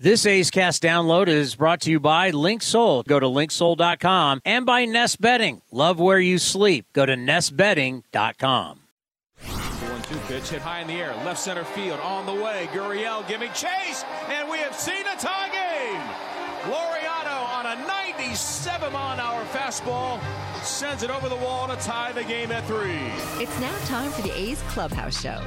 This A's Cast download is brought to you by LinkSoul. Go to linksoul.com and by Nest Bedding. Love where you sleep. Go to nestbedding.com. One two pitch hit high in the air, left center field on the way. Gurriel giving chase, and we have seen a tie game. Laureano on a 97 mile an hour fastball sends it over the wall to tie the game at three. It's now time for the A's Clubhouse Show.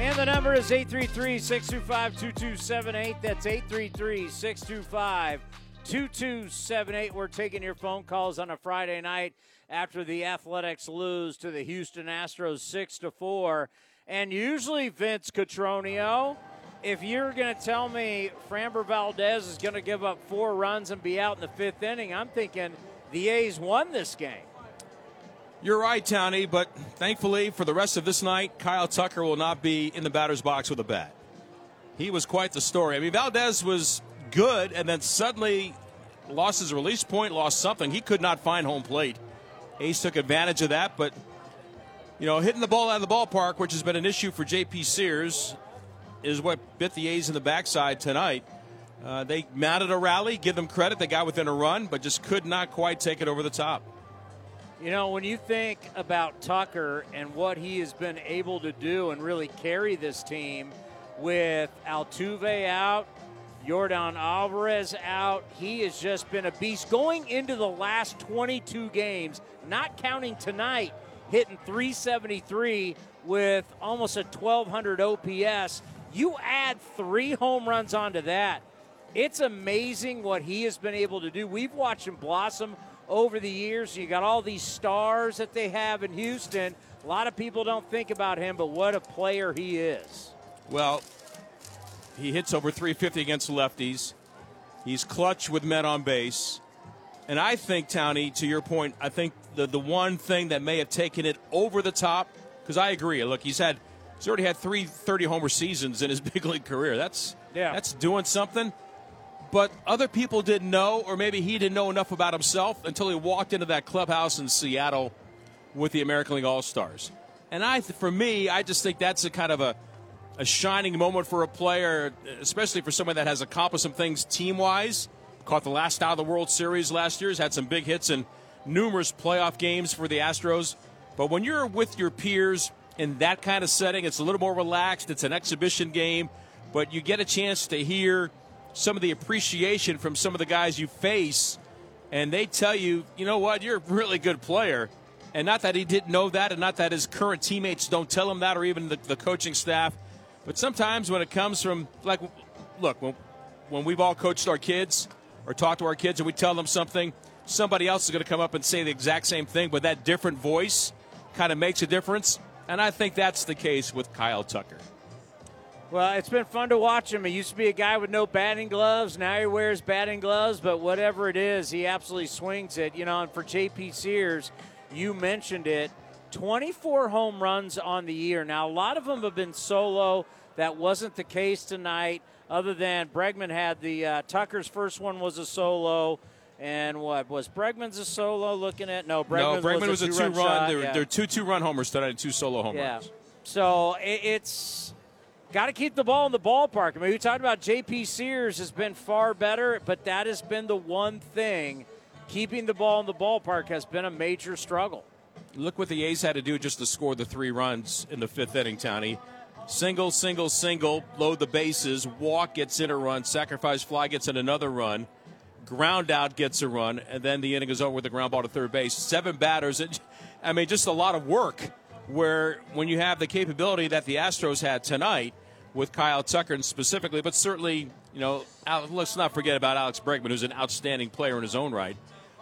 And the number is 833 625 2278. That's 833 625 2278. We're taking your phone calls on a Friday night after the Athletics lose to the Houston Astros 6 to 4. And usually, Vince Cotroneo, if you're going to tell me Framber Valdez is going to give up four runs and be out in the fifth inning, I'm thinking the A's won this game. You're right, Townie, but thankfully for the rest of this night, Kyle Tucker will not be in the batter's box with a bat. He was quite the story. I mean, Valdez was good and then suddenly lost his release point, lost something. He could not find home plate. A's took advantage of that, but, you know, hitting the ball out of the ballpark, which has been an issue for J.P. Sears, is what bit the A's in the backside tonight. Uh, they mounted a rally, give them credit. They got within a run, but just could not quite take it over the top. You know, when you think about Tucker and what he has been able to do and really carry this team with Altuve out, Yordan Alvarez out, he has just been a beast. Going into the last 22 games, not counting tonight, hitting 373 with almost a 1200 OPS. You add three home runs onto that. It's amazing what he has been able to do. We've watched him blossom over the years. You got all these stars that they have in Houston. A lot of people don't think about him, but what a player he is. Well, he hits over 350 against lefties. He's clutch with men on base. And I think, Townie, to your point, I think the, the one thing that may have taken it over the top, because I agree. Look, he's had he's already had three 30 homer seasons in his big league career. That's yeah. that's doing something but other people didn't know, or maybe he didn't know enough about himself until he walked into that clubhouse in Seattle with the American League All Stars. And I, for me, I just think that's a kind of a, a shining moment for a player, especially for someone that has accomplished some things team wise. Caught the last out of the World Series last year, has had some big hits in numerous playoff games for the Astros. But when you're with your peers in that kind of setting, it's a little more relaxed. It's an exhibition game, but you get a chance to hear some of the appreciation from some of the guys you face, and they tell you, you know what, you're a really good player. And not that he didn't know that, and not that his current teammates don't tell him that, or even the, the coaching staff. But sometimes when it comes from, like, look, when, when we've all coached our kids or talked to our kids and we tell them something, somebody else is going to come up and say the exact same thing, but that different voice kind of makes a difference. And I think that's the case with Kyle Tucker. Well, it's been fun to watch him. He used to be a guy with no batting gloves. Now he wears batting gloves, but whatever it is, he absolutely swings it. You know, and for JP Sears, you mentioned it 24 home runs on the year. Now, a lot of them have been solo. That wasn't the case tonight, other than Bregman had the uh, Tucker's first one was a solo. And what was Bregman's a solo? Looking at no, Bregman, no, Bregman was, was a, two run. They're, yeah. they're two two run homers tonight, and two solo home yeah. runs. So it, it's got to keep the ball in the ballpark. I mean, we talked about J.P. Sears has been far better, but that has been the one thing. Keeping the ball in the ballpark has been a major struggle. Look what the A's had to do just to score the three runs in the fifth inning, Townie. Single, single, single, load the bases, walk gets in a run, sacrifice fly gets in another run, ground out gets a run, and then the inning is over with a ground ball to third base. Seven batters. I mean, just a lot of work where when you have the capability that the Astros had tonight with Kyle Tucker and specifically, but certainly, you know, let's not forget about Alex Bregman, who's an outstanding player in his own right.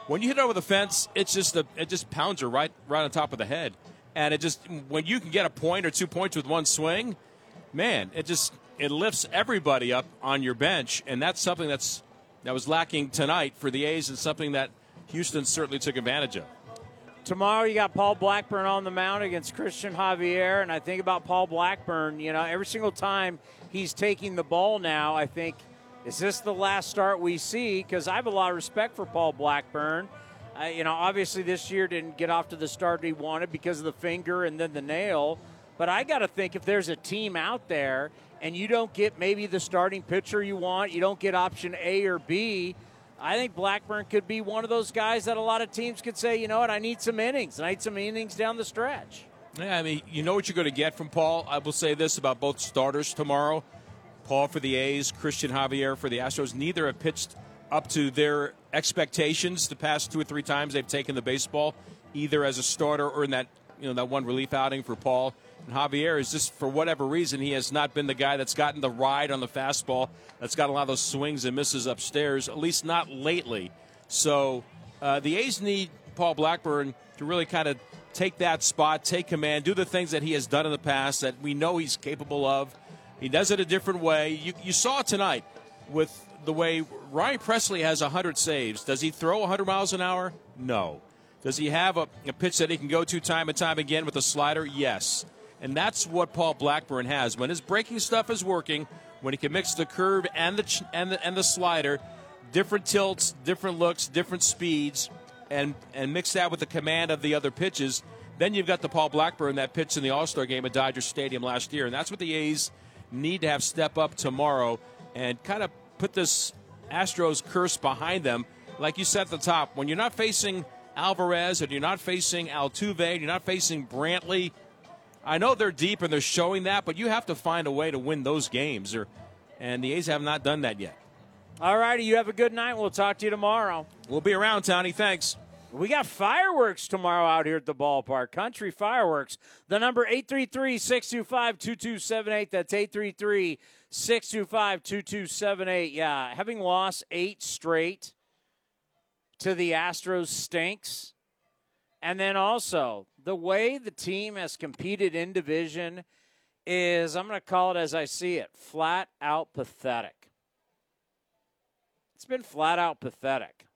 When you hit over the fence, it's just a, it just pounds you right right on top of the head, and it just when you can get a point or two points with one swing, man, it just it lifts everybody up on your bench, and that's something that's that was lacking tonight for the A's, and something that Houston certainly took advantage of. Tomorrow you got Paul Blackburn on the mound against Christian Javier, and I think about Paul Blackburn. You know, every single time he's taking the ball now, I think, is this the last start we see? Because I have a lot of respect for Paul Blackburn. Uh, you know, obviously this year didn't get off to the start he wanted because of the finger and then the nail. But I got to think if there's a team out there and you don't get maybe the starting pitcher you want, you don't get option A or B, I think Blackburn could be one of those guys that a lot of teams could say, you know what, I need some innings. I need some innings down the stretch. Yeah, I mean, you know what you're going to get from Paul. I will say this about both starters tomorrow. Paul for the A's, Christian Javier for the Astros. Neither have pitched up to their expectations the past two or three times they've taken the baseball, either as a starter or in that you know that one relief outing for Paul. Javier is just for whatever reason he has not been the guy that's gotten the ride on the fastball, that's got a lot of those swings and misses upstairs, at least not lately. So uh, the A's need Paul Blackburn to really kind of take that spot, take command, do the things that he has done in the past that we know he's capable of. He does it a different way. You, you saw tonight with the way Ryan Pressly has 100 saves. Does he throw 100 miles an hour? No. Does he have a, a pitch that he can go to time and time again with a slider? Yes. And that's what Paul Blackburn has. When his breaking stuff is working, when he can mix the curve and the and the, and the slider, different tilts, different looks, different speeds, and and mix that with the command of the other pitches, then you've got the Paul Blackburn that pitched in the All Star game at Dodger Stadium last year, and that's what the A's need to have step up tomorrow and kind of put this Astros curse behind them. Like you said at the top, when you're not facing Alvarez and you're not facing Altuve and you're not facing Brantley I know they're deep and they're showing that, but you have to find a way to win those games, or, and the A's have not done that yet. All righty, you have a good night. We'll talk to you tomorrow. We'll be around, Tony. Thanks. We got fireworks tomorrow out here at the ballpark. Country fireworks. The number 833 625 2278. That's 833 625 2278. Yeah, having lost eight straight to the Astros stinks. And then also, the way the team has competed in division is, I'm going to call it as I see it, flat out pathetic. It's been flat out pathetic.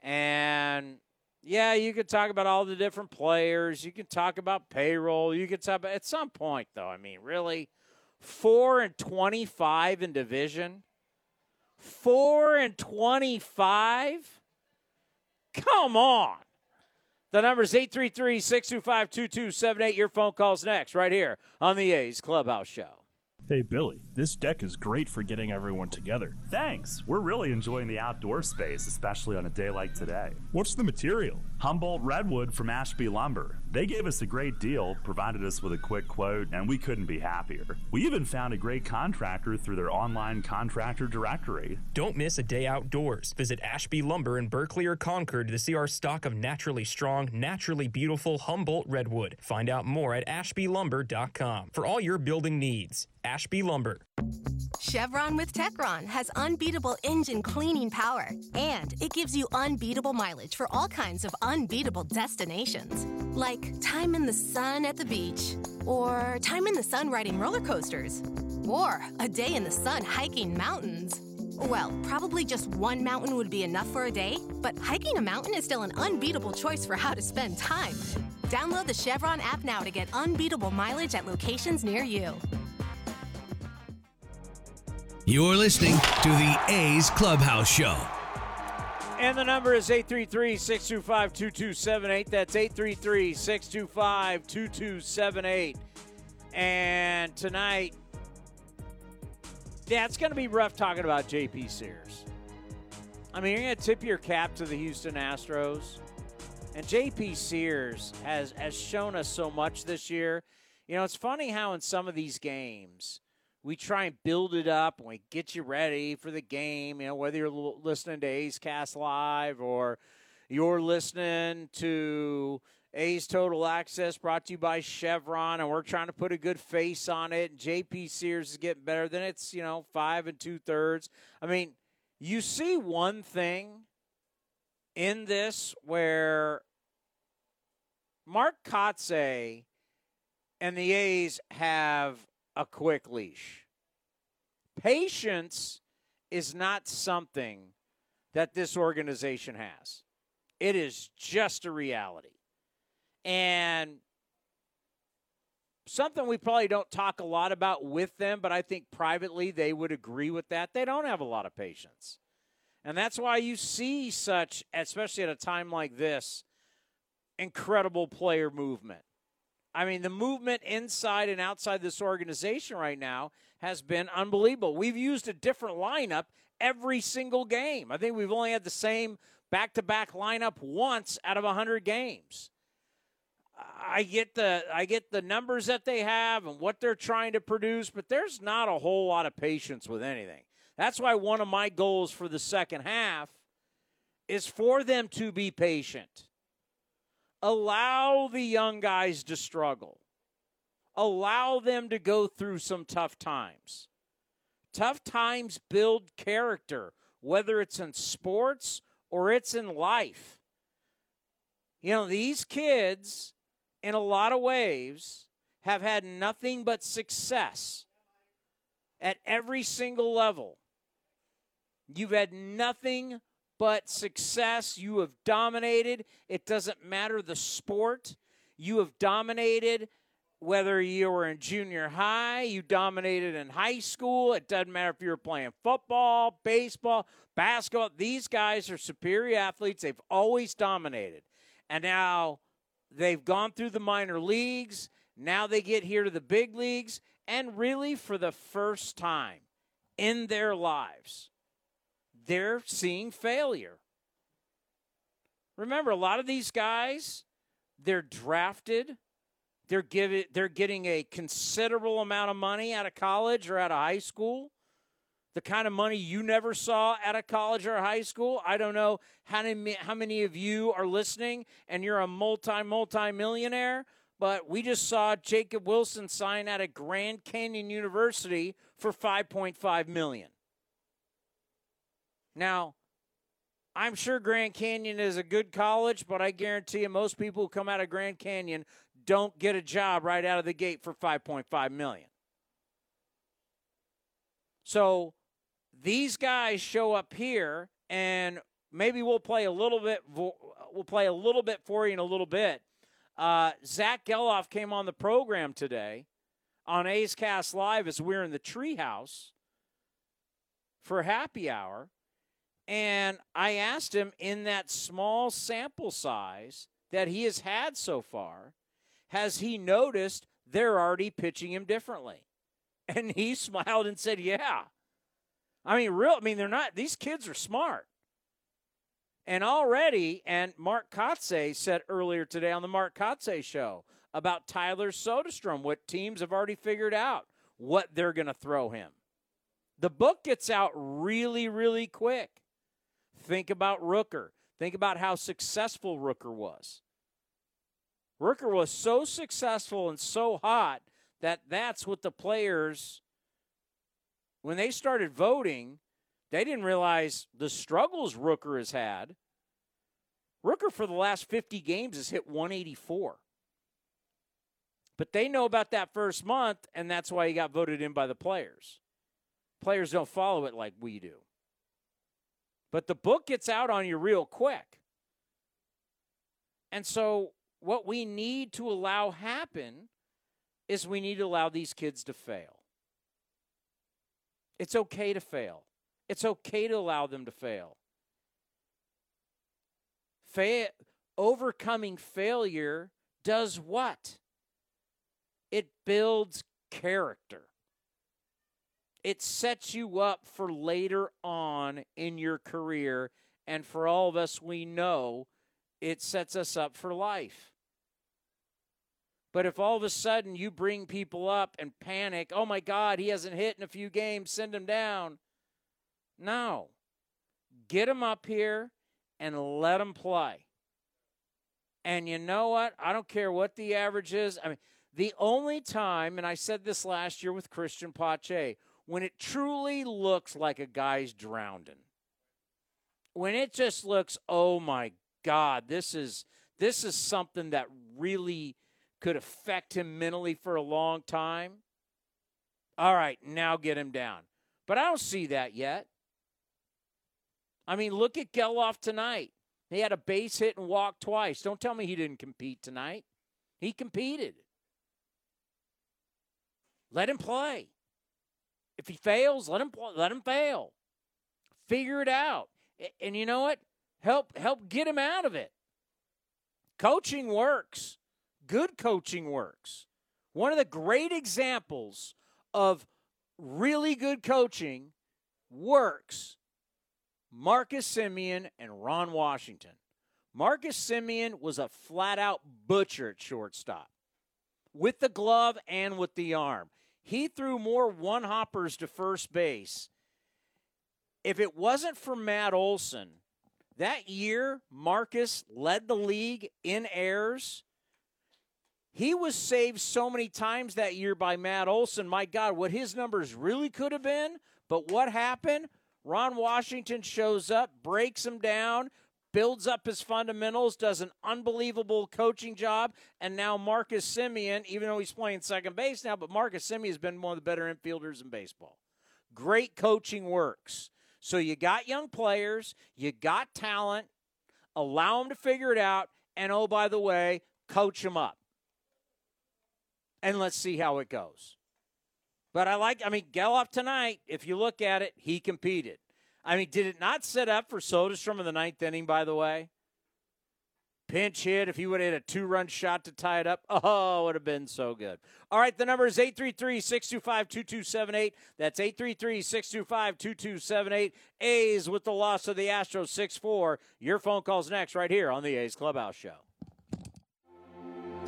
And yeah, you could talk about all the different players. You can talk about payroll. You could talk about, at some point, though, I mean, really, 4 and 25 in division. 4 and 25? Come on. The number is 833 625 2278. Your phone calls next, right here on the A's Clubhouse Show. Hey, Billy, this deck is great for getting everyone together. Thanks. We're really enjoying the outdoor space, especially on a day like today. What's the material? Humboldt Redwood from Ashby Lumber. They gave us a great deal, provided us with a quick quote, and we couldn't be happier. We even found a great contractor through their online contractor directory. Don't miss a day outdoors. Visit Ashby Lumber in Berkeley or Concord to see our stock of naturally strong, naturally beautiful Humboldt Redwood. Find out more at ashbylumber.com for all your building needs. Ashby Lumber. Chevron with Techron has unbeatable engine cleaning power, and it gives you unbeatable mileage for all kinds of unbeatable destinations, like time in the sun at the beach, or time in the sun riding roller coasters, or a day in the sun hiking mountains. Well, probably just one mountain would be enough for a day, but hiking a mountain is still an unbeatable choice for how to spend time. Download the Chevron app now to get unbeatable mileage at locations near you. You're listening to the A's Clubhouse Show. And the number is 833 625 2278. That's 833 625 2278. And tonight, yeah, it's going to be rough talking about JP Sears. I mean, you're going to tip your cap to the Houston Astros. And JP Sears has, has shown us so much this year. You know, it's funny how in some of these games, we try and build it up and we get you ready for the game. You know, whether you're listening to A's Cast Live or you're listening to A's Total Access brought to you by Chevron, and we're trying to put a good face on it. And JP Sears is getting better. Then it's, you know, five and two thirds. I mean, you see one thing in this where Mark Kotsay and the A's have a quick leash. Patience is not something that this organization has. It is just a reality. And something we probably don't talk a lot about with them, but I think privately they would agree with that. They don't have a lot of patience. And that's why you see such, especially at a time like this, incredible player movement. I mean, the movement inside and outside this organization right now has been unbelievable. We've used a different lineup every single game. I think we've only had the same back to back lineup once out of 100 games. I get the I get the numbers that they have and what they're trying to produce, but there's not a whole lot of patience with anything. That's why one of my goals for the second half is for them to be patient. Allow the young guys to struggle. Allow them to go through some tough times. Tough times build character, whether it's in sports or it's in life. You know, these kids in a lot of ways, have had nothing but success at every single level. You've had nothing but success. You have dominated. It doesn't matter the sport. You have dominated whether you were in junior high, you dominated in high school. It doesn't matter if you were playing football, baseball, basketball. These guys are superior athletes. They've always dominated. And now They've gone through the minor leagues. Now they get here to the big leagues. And really, for the first time in their lives, they're seeing failure. Remember, a lot of these guys, they're drafted. They're, giving, they're getting a considerable amount of money out of college or out of high school the kind of money you never saw at a college or high school. I don't know how many, how many of you are listening and you're a multi, multi millionaire, but we just saw Jacob Wilson sign at a Grand Canyon University for 5.5 million. Now, I'm sure Grand Canyon is a good college, but I guarantee you most people who come out of Grand Canyon don't get a job right out of the gate for 5.5 million. So these guys show up here, and maybe we'll play a little bit. We'll play a little bit for you in a little bit. Uh, Zach Geloff came on the program today on A's Cast Live as we're in the treehouse for happy hour. And I asked him in that small sample size that he has had so far, has he noticed they're already pitching him differently? And he smiled and said, Yeah. I mean, real. I mean, they're not. These kids are smart. And already, and Mark Kotsay said earlier today on the Mark Kotsay show about Tyler Soderstrom, what teams have already figured out what they're going to throw him. The book gets out really, really quick. Think about Rooker. Think about how successful Rooker was. Rooker was so successful and so hot that that's what the players when they started voting, they didn't realize the struggles Rooker has had. Rooker for the last 50 games has hit 184. But they know about that first month, and that's why he got voted in by the players. Players don't follow it like we do. But the book gets out on you real quick. And so, what we need to allow happen is we need to allow these kids to fail. It's okay to fail. It's okay to allow them to fail. Fa- overcoming failure does what? It builds character. It sets you up for later on in your career. And for all of us, we know it sets us up for life. But if all of a sudden you bring people up and panic, oh my God, he hasn't hit in a few games, send him down. No. Get him up here and let him play. And you know what? I don't care what the average is. I mean, the only time, and I said this last year with Christian Pache, when it truly looks like a guy's drowning, when it just looks, oh my God, this is this is something that really could affect him mentally for a long time. All right, now get him down. But I don't see that yet. I mean, look at Gelof tonight. He had a base hit and walk twice. Don't tell me he didn't compete tonight. He competed. Let him play. If he fails, let him let him fail. Figure it out. And you know what? Help help get him out of it. Coaching works. Good coaching works. One of the great examples of really good coaching works Marcus Semien and Ron Washington. Marcus Semien was a flat out butcher at shortstop with the glove and with the arm. He threw more one hoppers to first base. If it wasn't for Matt Olson, that year Marcus led the league in errors. He was saved so many times that year by Matt Olson. My God, what his numbers really could have been. But what happened? Ron Washington shows up, breaks him down, builds up his fundamentals, does an unbelievable coaching job, and now Marcus Semien, even though he's playing second base now, but Marcus Semien has been one of the better infielders in baseball. Great coaching works. So you got young players, you got talent, allow them to figure it out, and oh, by the way, coach them up. And let's see how it goes. But I like, I mean, Gelof tonight, if you look at it, he competed. I mean, did it not set up for Soderstrom in the ninth inning, by the way? Pinch hit. If he would have hit a two run shot to tie it up, oh, it would have been so good. All right, the number is 833 625 2278. That's 833 625 2278. A's with the loss of the Astros 6 4. Your phone call's next, right here on the A's Clubhouse Show.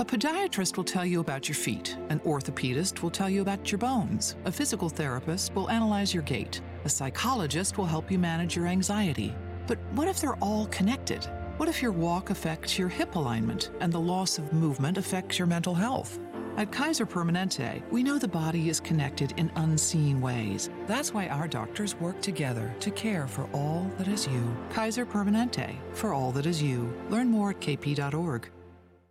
A podiatrist will tell you about your feet, an orthopedist will tell you about your bones, a physical therapist will analyze your gait, a psychologist will help you manage your anxiety. But what if they're all connected? What if your walk affects your hip alignment and the loss of movement affects your mental health? At Kaiser Permanente, we know the body is connected in unseen ways. That's why our doctors work together to care for all that is you. Kaiser Permanente, for all that is you. Learn more at kp.org.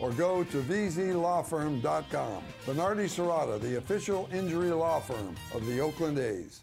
or go to vzlawfirm.com. Venardi Zurada, the official injury law firm of the Oakland A's.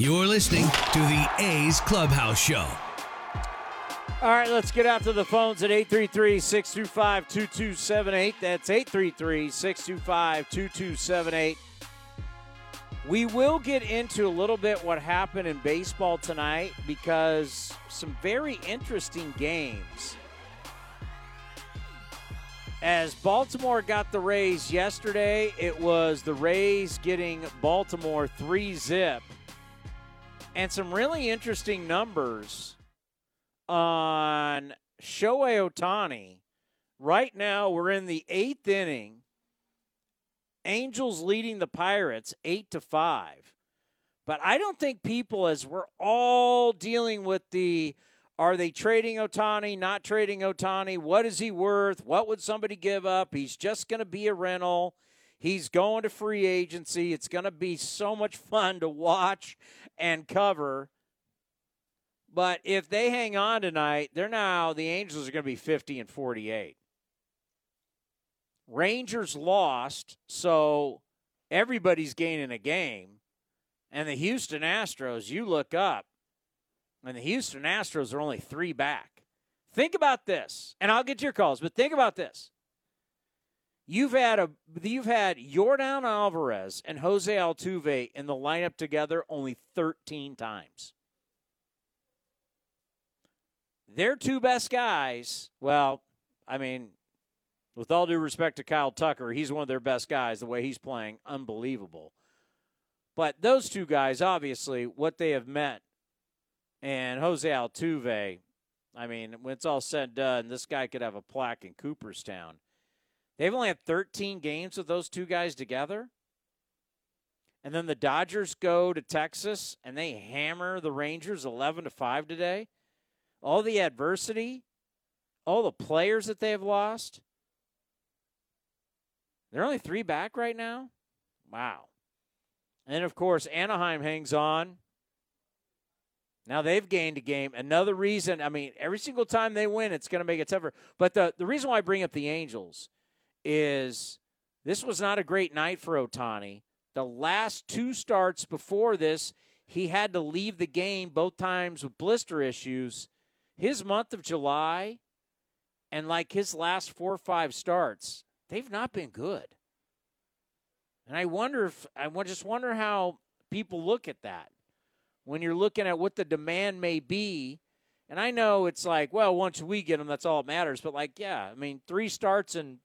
You're listening to the A's Clubhouse Show. All right, let's get out to the phones at 833 625 2278. That's 833 625 2278. We will get into a little bit what happened in baseball tonight because some very interesting games. As Baltimore got the Rays yesterday, it was the Rays getting Baltimore 3 zip and some really interesting numbers on Shohei Ohtani. Right now, we're in the eighth inning. Angels leading the Pirates eight to five. But I don't think people, as we're all dealing with the are they trading Ohtani, not trading Ohtani? What is he worth? What would somebody give up? He's just going to be a rental. He's going to free agency. It's going to be so much fun to watch and cover. But if they hang on tonight, they're now the Angels are going to be 50 and 48. Rangers lost, so everybody's gaining a game. And the Houston Astros, you look up, and the Houston Astros are only three back. Think about this, and I'll get your calls, but think about this. You've had a you've had Yordan Alvarez and Jose Altuve in the lineup together only 13 times. Their two best guys, well, I mean, with all due respect to Kyle Tucker, he's one of their best guys. The way he's playing, unbelievable. But those two guys, obviously, what they have meant, and Jose Altuve, I mean, when it's all said and done, this guy could have a plaque in Cooperstown. They've only had 13 games with those two guys together. And then the Dodgers go to Texas and they hammer the Rangers 11 to 5 today. All the adversity, all the players that they have lost. They're only 3 back right now. Wow. And of course, Anaheim hangs on. Now they've gained a game. Another reason, I mean, every single time they win, it's going to make it tougher. But the, the reason why I bring up the Angels is this was not a great night for Ohtani. The last two starts before this, he had to leave the game both times with blister issues. His month of July and like his last four or five starts, they've not been good. And I wonder if I just wonder how people look at that when you're looking at what the demand may be. And I know it's like, well, once we get them, that's all that matters. But like, yeah, I mean, three starts in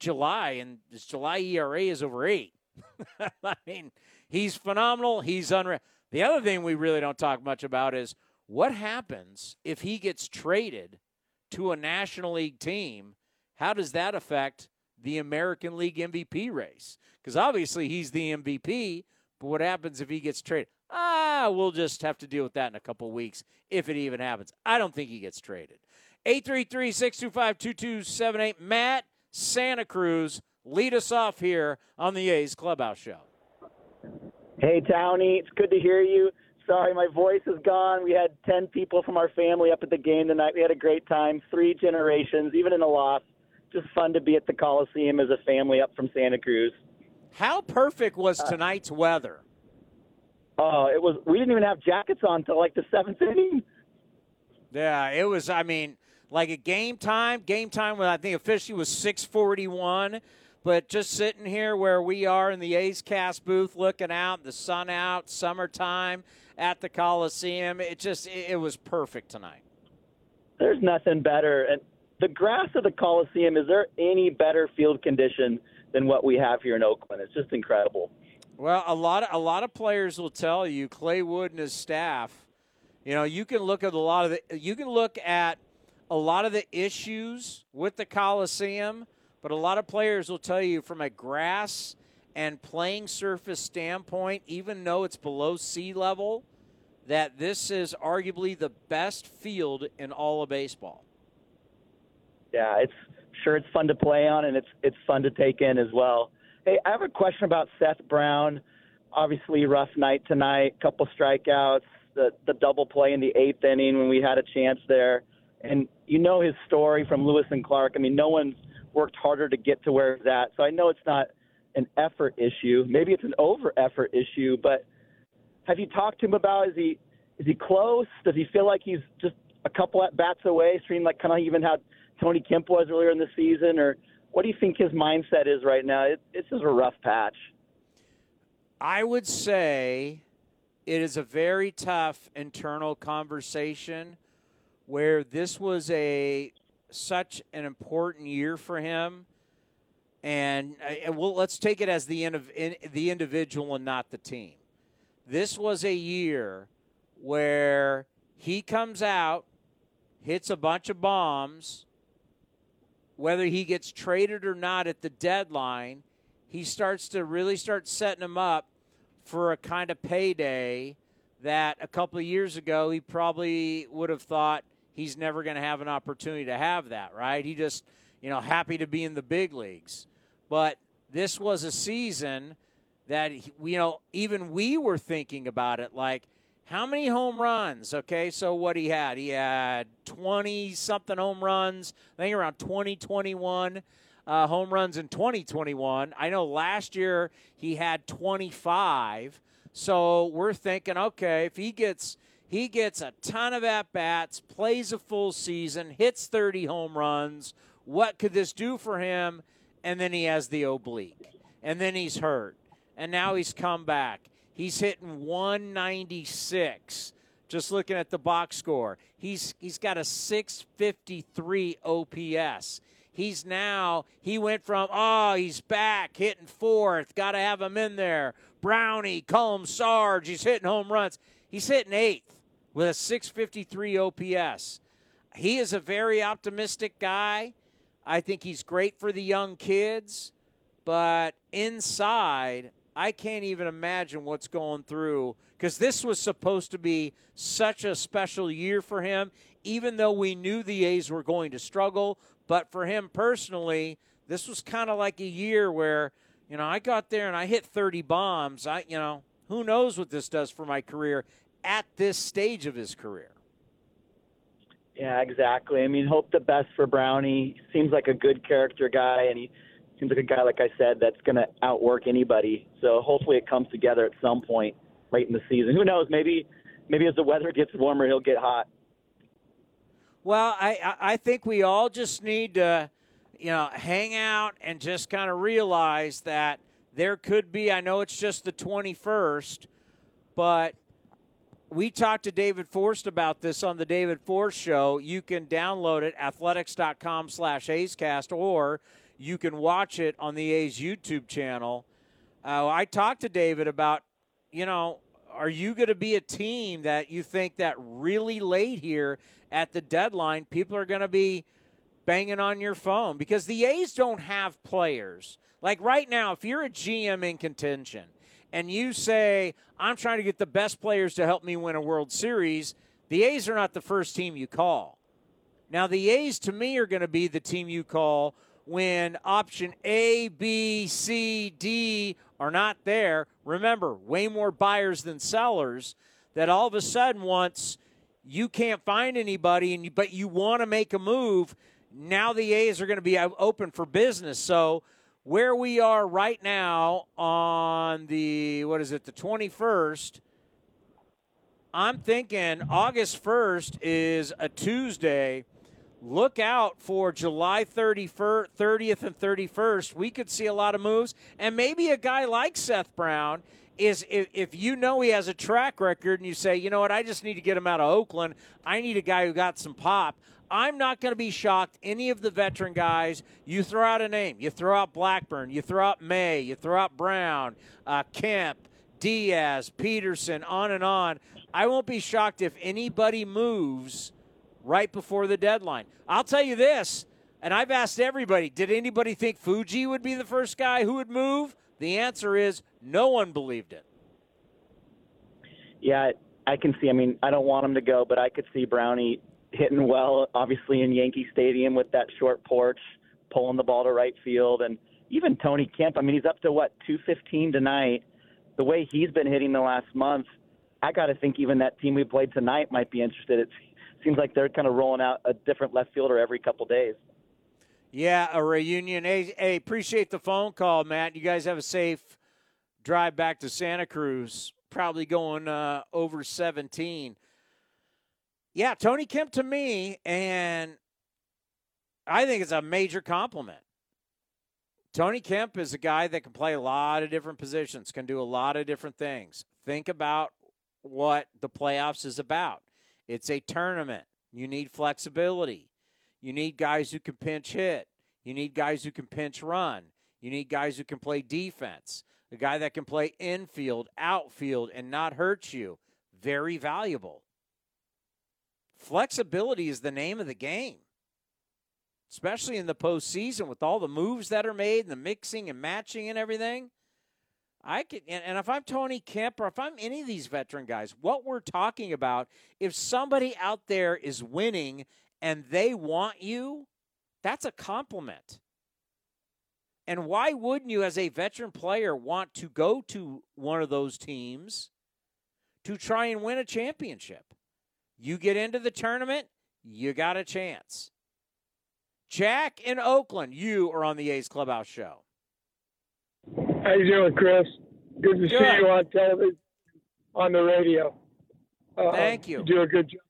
July, and his July ERA is over eight. I mean, he's phenomenal. He's unreal. The other thing we really don't talk much about is what happens if he gets traded to a National League team. How does that affect the American League MVP race? Because obviously he's the MVP, but what happens if he gets traded? Ah, we'll just have to deal with that in a couple weeks if it even happens. I don't think he gets traded. 833 625 2278. Matt, Santa Cruz, lead us off here on the A's Clubhouse Show. Hey, Townie. It's good to hear you. Sorry, my voice is gone. We had 10 people from our family up at the game tonight. We had a great time, three generations, even in a loss. Just fun to be at the Coliseum as a family up from Santa Cruz. How perfect was uh, tonight's weather? Oh, it was. We didn't even have jackets on till like the seventh inning. Yeah, it was. I mean, like a game time, game time when I think officially was 641. But just sitting here where we are in the A's cast booth, looking out, the sun out, summertime at the Coliseum, it just it, it was perfect tonight. There's nothing better, and the grass of the Coliseum. Is there any better field condition than what we have here in Oakland? It's just incredible. Well, a lot of a lot of players will tell you Clay Wood and his staff. You know, you can look at a lot of the you can look at a lot of the issues with the Coliseum, but a lot of players will tell you from a grass and playing surface standpoint, even though it's below sea level, that this is arguably the best field in all of baseball. Yeah, it's sure it's fun to play on and it's it's fun to take in as well. Hey, I have a question about Seth Brown. Obviously, rough night tonight, couple strikeouts, the the double play in the eighth inning when we had a chance there. And you know his story from Lewis and Clark. I mean, no one's worked harder to get to where he's at. So I know it's not an effort issue. Maybe it's an over effort issue, but have you talked to him about is he is he close? Does he feel like he's just a couple at bats away, seeing like kind of even how Tony Kemp was earlier in the season, or what do you think his mindset is right now? It, it's just a rough patch. I would say it is a very tough internal conversation where this was a such an important year for him, and, uh, and well, let's take it as the end of in, the individual and not the team. This was a year where he comes out, hits a bunch of bombs. Whether he gets traded or not at the deadline, he starts to really start setting him up for a kind of payday that a couple of years ago he probably would have thought he's never going to have an opportunity to have that, right? He just, you know, happy to be in the big leagues. But this was a season that, you know, even we were thinking about it like, how many home runs? Okay, so what he had? He had 20 something home runs, I think around 2021 uh, home runs in 2021. I know last year he had 25. So we're thinking, okay, if he gets he gets a ton of at bats, plays a full season, hits 30 home runs, what could this do for him? And then he has the oblique. And then he's hurt. And now he's come back. He's hitting 196. Just looking at the box score. He's he's got a 653 OPS. He's now, he went from, oh, he's back, hitting fourth, got to have him in there. Brownie, Colm Sarge, he's hitting home runs. He's hitting eighth with a 653 OPS. He is a very optimistic guy. I think he's great for the young kids, but inside, I can't even imagine what's going through because this was supposed to be such a special year for him, even though we knew the A's were going to struggle. But for him personally, this was kind of like a year where, you know, I got there and I hit 30 bombs. I, you know, who knows what this does for my career at this stage of his career. Yeah, exactly. I mean, hope the best for Brownie. Seems like a good character guy, and he seems like a guy, like I said, that's going to outwork anybody. So hopefully it comes together at some point late in the season. Who knows? Maybe, maybe as the weather gets warmer, he'll get hot. Well, I I think we all just need to, you know, hang out and just kind of realize that there could be. I know it's just the twenty first, but we talked to David Forst about this on the David Forst Show. You can download it at athletics.com slash A'scast, or you can watch it on the A's YouTube channel. Uh, I talked to David about, you know, are you going to be a team that you think that really late here at the deadline, people are going to be banging on your phone because the A's don't have players. Like right now, if you're a GM in contention and you say, I'm trying to get the best players to help me win a World Series, the A's are not the first team you call. Now, the A's to me are going to be the team you call when option A, B, C, D are not there. Remember, way more buyers than sellers. That all of a sudden, once you can't find anybody, and you, but you want to make a move, now the A's are going to be open for business. So where we are right now on the what is it, the 21st? I'm thinking August 1st is a Tuesday. Look out for July 31st, 30th and 31st. We could see a lot of moves. And maybe a guy like Seth Brown is if, if you know he has a track record and you say, you know what, I just need to get him out of Oakland. I need a guy who got some pop. I'm not going to be shocked. Any of the veteran guys, you throw out a name, you throw out Blackburn, you throw out May, you throw out Brown, uh, Kemp, Diaz, Peterson, on and on. I won't be shocked if anybody moves right before the deadline. I'll tell you this, and I've asked everybody did anybody think Fuji would be the first guy who would move? The answer is no one believed it. Yeah, I can see. I mean, I don't want him to go, but I could see Brownie hitting well, obviously in Yankee Stadium with that short porch, pulling the ball to right field, and even Tony Kemp. I mean, he's up to what 215 tonight. The way he's been hitting the last month, I got to think even that team we played tonight might be interested. It seems like they're kind of rolling out a different left fielder every couple days. Yeah, a reunion. Hey, hey, appreciate the phone call, Matt. You guys have a safe drive back to Santa Cruz. Probably going uh, over 17. Yeah, Tony Kemp to me, and I think it's a major compliment. Tony Kemp is a guy that can play a lot of different positions, can do a lot of different things. Think about what the playoffs is about. It's a tournament. You need flexibility. You need guys who can pinch hit. You need guys who can pinch run. You need guys who can play defense. A guy that can play infield, outfield, and not hurt you. Very valuable. Flexibility is the name of the game, especially in the postseason with all the moves that are made and the mixing and matching and everything. I can, and if I'm Tony Kemp or if I'm any of these veteran guys, what we're talking about, if somebody out there is winning and they want you, that's a compliment. And why wouldn't you, as a veteran player, want to go to one of those teams to try and win a championship. You get into the tournament, you got a chance. Jack in Oakland, you are on the A's Clubhouse show. How you doing, Chris? Good to Good. see you on television, on the radio. Uh, Thank you. You do a good job.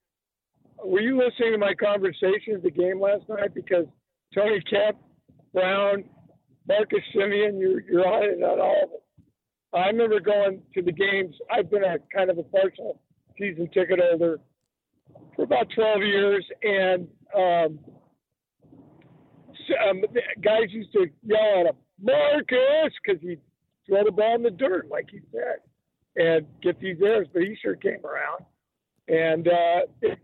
Were you listening to my conversation at the game last night? Because Tony Kemp, Brown, Marcus Semien, you're, you're on it on all of them. I remember going to the games. I've been a kind of a partial season ticket holder for about 12 years, and um, um, guys used to yell at him, Marcus, because he'd throw the ball in the dirt, like he said, and get these errors. But he sure came around. And uh, it,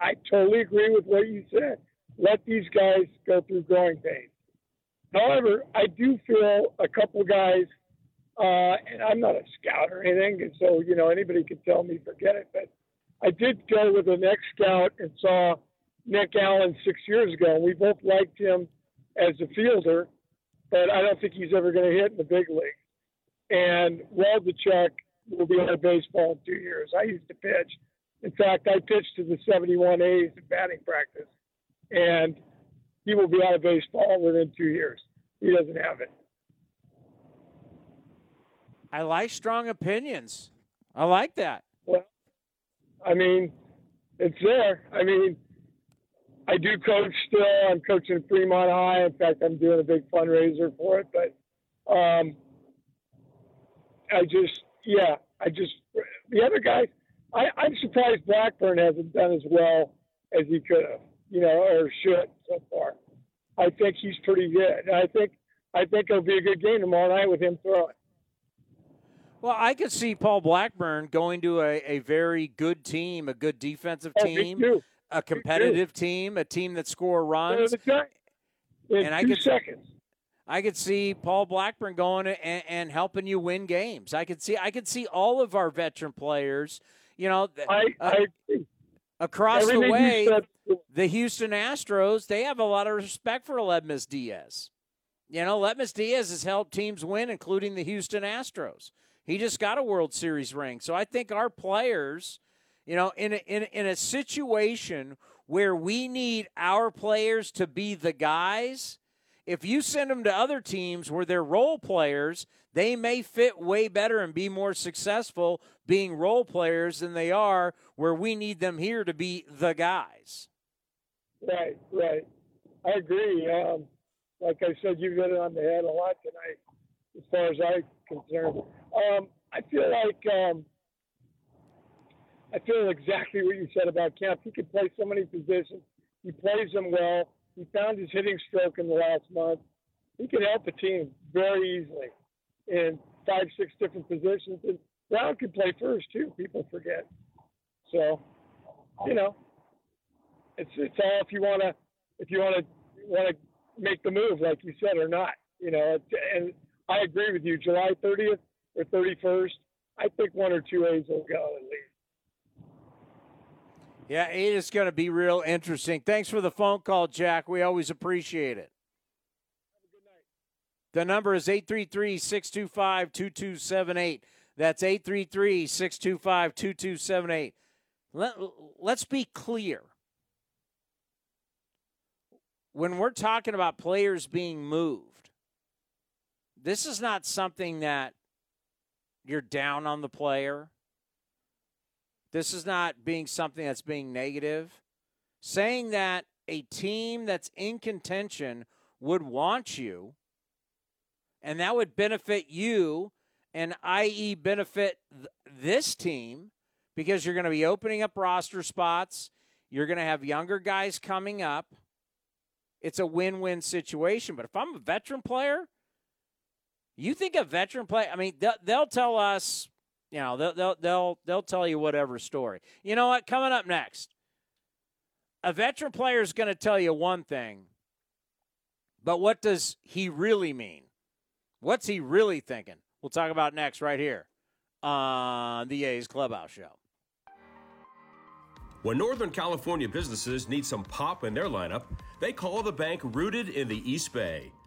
I, I totally agree with what you said. Let these guys go through growing pains. However, I do feel a couple guys, uh, and I'm not a scout or anything, and so you know anybody could tell me forget it. But I did go with an ex scout and saw Nick Allen six years ago, and we both liked him as a fielder, but I don't think he's ever going to hit in the big league. And Waldichuk will be out of baseball in two years. I used to pitch. In fact, I pitched to the 71 A's in batting practice, and he will be out of baseball within two years. He doesn't have it. I like strong opinions. I like that. I mean, it's there. I mean, I do coach still. I'm coaching Fremont High. In fact, I'm doing a big fundraiser for it. But um, I just, yeah, I just, the other guys, I, I'm surprised Blackburn hasn't done as well as he could have, you know, or should so far. I think he's pretty good. I think, I think it'll be a good game tomorrow night with him throwing. Well, I could see Paul Blackburn going to a, a very good team, a good defensive Oh, team, a competitive team, a team that score runs. And I could seconds. I could see Paul Blackburn going and, and helping you win games. I could see I could see all of our veteran players, you know, I, uh, I across Everything the way, said- the Houston Astros, they have a lot of respect for Aledmys Diaz. You know, Aledmys Diaz has helped teams win, including the Houston Astros. He just got a World Series ring. So I think our players, you know, in a, in, in a situation where we need our players to be the guys, if you send them to other teams where they're role players, they may fit way better and be more successful being role players than they are where we need them here to be the guys. Right, right. I agree. Um, like I said, you hit it on the head a lot tonight, as far as I'm concerned. Um, I feel like um, I feel exactly what you said about Kemp. He can play so many positions. He plays them well. He found his hitting stroke in the last month. He can help a team very easily in five, six different positions. And Brown can play first too. People forget. So, you know, it's it's all if you want to if you want to make the move like you said or not. You know, and I agree with you. July 30th or 31st, I think one or two A's will go at least. Yeah, it is going to be real interesting. Thanks for the phone call, Jack. We always appreciate it. Have a good night. The number is 833 625 2278. That's 833 625 2278. Let's be clear. When we're talking about players being moved, this is not something that you're down on the player. This is not being something that's being negative. Saying that a team that's in contention would want you and that would benefit you and i.e. benefit th- this team because you're going to be opening up roster spots, you're going to have younger guys coming up. It's a win-win situation, but if I'm a veteran player, you think a veteran player, I mean they'll, they'll tell us you know, they'll, they'll they'll they'll tell you whatever story. You know what? Coming up next, a veteran player is going to tell you one thing, but what does he really mean? What's he really thinking? We'll talk about next right here on the A's Clubhouse Show. When Northern California businesses need some pop in their lineup, they call the bank rooted in the East Bay.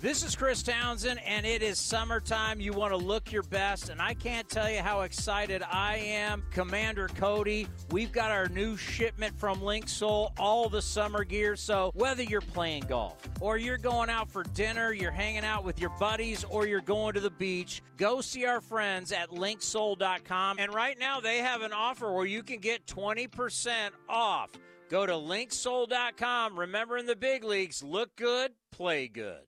This is Chris Townsend, and it is summertime. You want to look your best, and I can't tell you how excited I am. Commander Cody, we've got our new shipment from Linksoul, all the summer gear. So whether you're playing golf, or you're going out for dinner, you're hanging out with your buddies, or you're going to the beach, go see our friends at linksoul.com. And right now, they have an offer where you can get 20% off. Go to linksoul.com. Remember in the big leagues, look good, play good.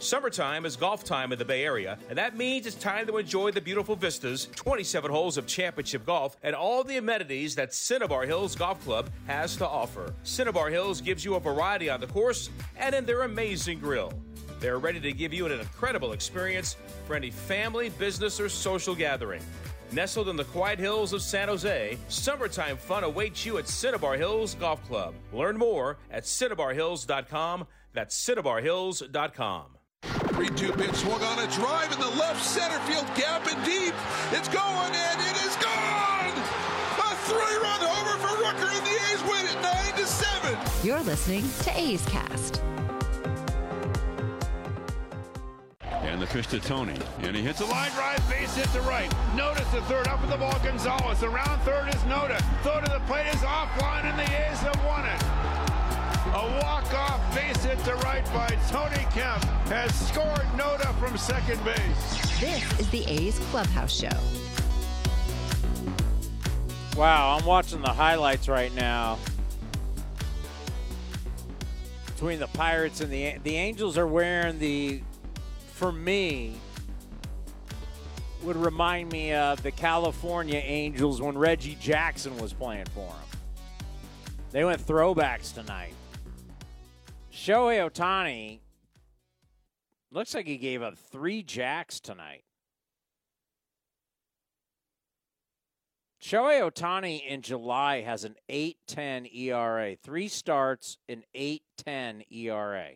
Summertime is golf time in the Bay Area, and that means it's time to enjoy the beautiful vistas, 27 holes of championship golf, and all the amenities that Cinnabar Hills Golf Club has to offer. Cinnabar Hills gives you a variety on the course and in their amazing grill. They're ready to give you an incredible experience for any family, business, or social gathering. Nestled in the quiet hills of San Jose, summertime fun awaits you at Cinnabar Hills Golf Club. Learn more at cinnabarhills.com. That's cinnabarhills.com. 3 2 pitch swung on a drive in the left center field gap and deep. It's going and it is gone! A three run homer for Rooker and the A's win it 9 to 7. You're listening to A's Cast. And the pitch to Tony. And he hits a line drive, base hit to right. Notice the third up with the ball, Gonzalez. Around third is Noda. Throw to the plate is offline, and the A's have won it. A walk-off base hit to right by Tony Kemp has scored Noda from second base. This is the A's Clubhouse Show. Wow, I'm watching the highlights right now. Between the Pirates and the the Angels are wearing the for me would remind me of the California Angels when Reggie Jackson was playing for them. They went throwbacks tonight. Shohei Ohtani looks like he gave up three jacks tonight. Shohei Ohtani in July has an 8.10 ERA, three starts, an 8.10 ERA.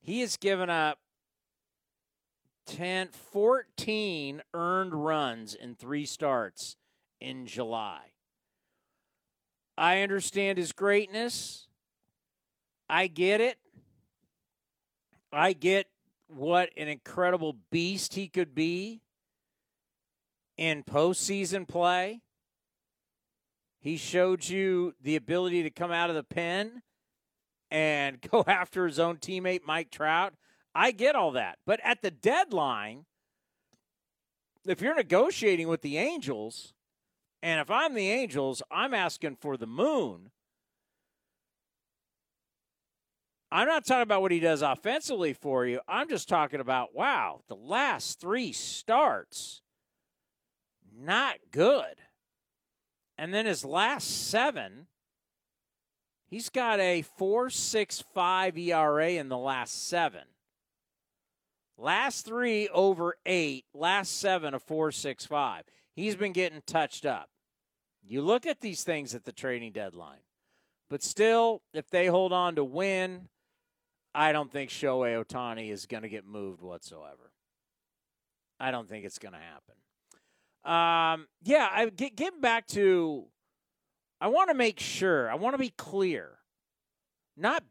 He has given up 10, 14 earned runs in three starts in July. I understand his greatness. I get it. I get what an incredible beast he could be in postseason play. He showed you the ability to come out of the pen and go after his own teammate, Mike Trout. I get all that. But at the deadline, if you're negotiating with the Angels, and if I'm the Angels, I'm asking for the moon. I'm not talking about what he does offensively for you. I'm just talking about, wow, the last three starts, not good. And then his last seven, he's got a 4.65 ERA in the last seven. Last three over eight, last seven a 4.65. He's been getting touched up. You look at these things at the trading deadline. But still, if they hold on to win, I don't think Shohei Ohtani is going to get moved whatsoever. I don't think it's going to happen. Um, yeah, I get getting back to. I want to make sure. I want to be clear. Not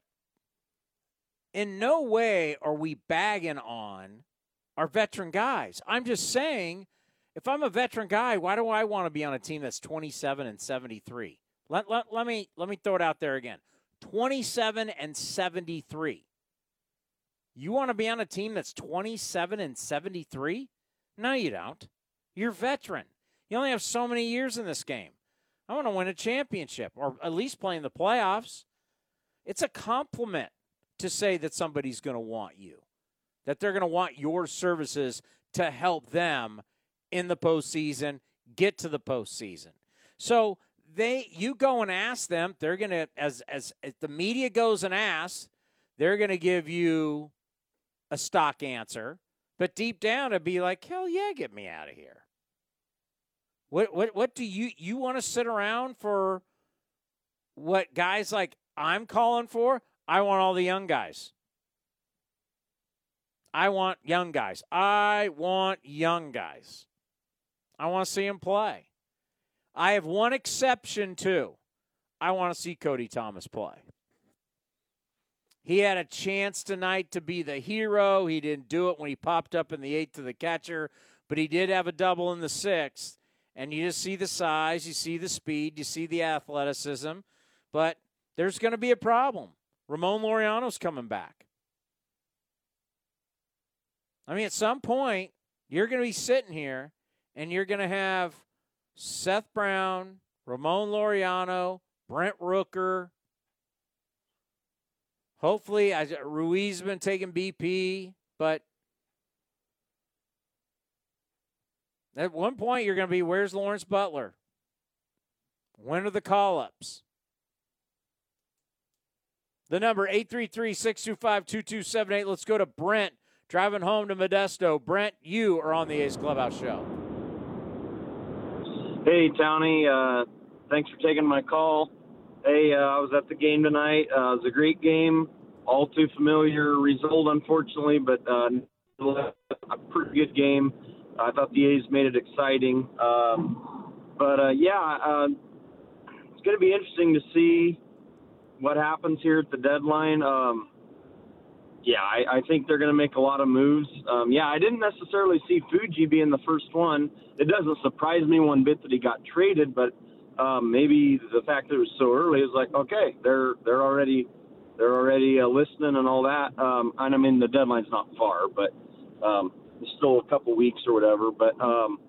in no way are we bagging on our veteran guys. I'm just saying, if I'm a veteran guy, why do I want to be on a team that's 27 and 73? Let, let, let me let me throw it out there again. 27 and 73. You want to be on a team that's 27 and 73? No, you don't. You're veteran. You only have so many years in this game. I want to win a championship or at least play in the playoffs. It's a compliment to say that somebody's going to want you, that they're going to want your services to help them in the postseason, get to the postseason. So they, you go and ask them. They're to, as as as the media goes and asks, they're to give you a stock answer. But deep down, it'd be like, hell yeah, get me out of here. What what what do you you want to sit around for? What guys like I'm calling for? I want all the young guys. I want young guys. I want young guys. I want to see him play. I have one exception too. I want to see Cody Thomas play. He had a chance tonight to be the hero. He didn't do it when he popped up in the eighth to the catcher, but he did have a double in the sixth. And you just see the size, you see the speed, you see the athleticism, but there's going to be a problem. Ramon Laureano's coming back. I mean, at some point, you're going to be sitting here and you're going to have Seth Brown, Ramon Laureano, Brent Rooker. Hopefully, Ruiz has been taking BP, but at one point, you're going to be where's Lawrence Butler? When are the call ups? The number 833 625 2278. Let's go to Brent driving home to Modesto. Brent, you are on the A's Clubhouse Show. Hey, Tony. Uh, thanks for taking my call. Hey, uh, I was at the game tonight. Uh, it was a great game. All too familiar result, unfortunately, but uh, a pretty good game. I thought the A's made it exciting. Um, but uh, yeah, uh, it's going to be interesting to see what happens here at the deadline. Um, yeah, I, I think they're going to make a lot of moves. Um, yeah, I didn't necessarily see Fuji being the first one. It doesn't surprise me one bit that he got traded, but um, maybe the fact that it was so early is like, okay, they're they're already they're already uh, listening and all that. Um, and I mean the deadline's not far, but um, it's still a couple weeks or whatever. But um,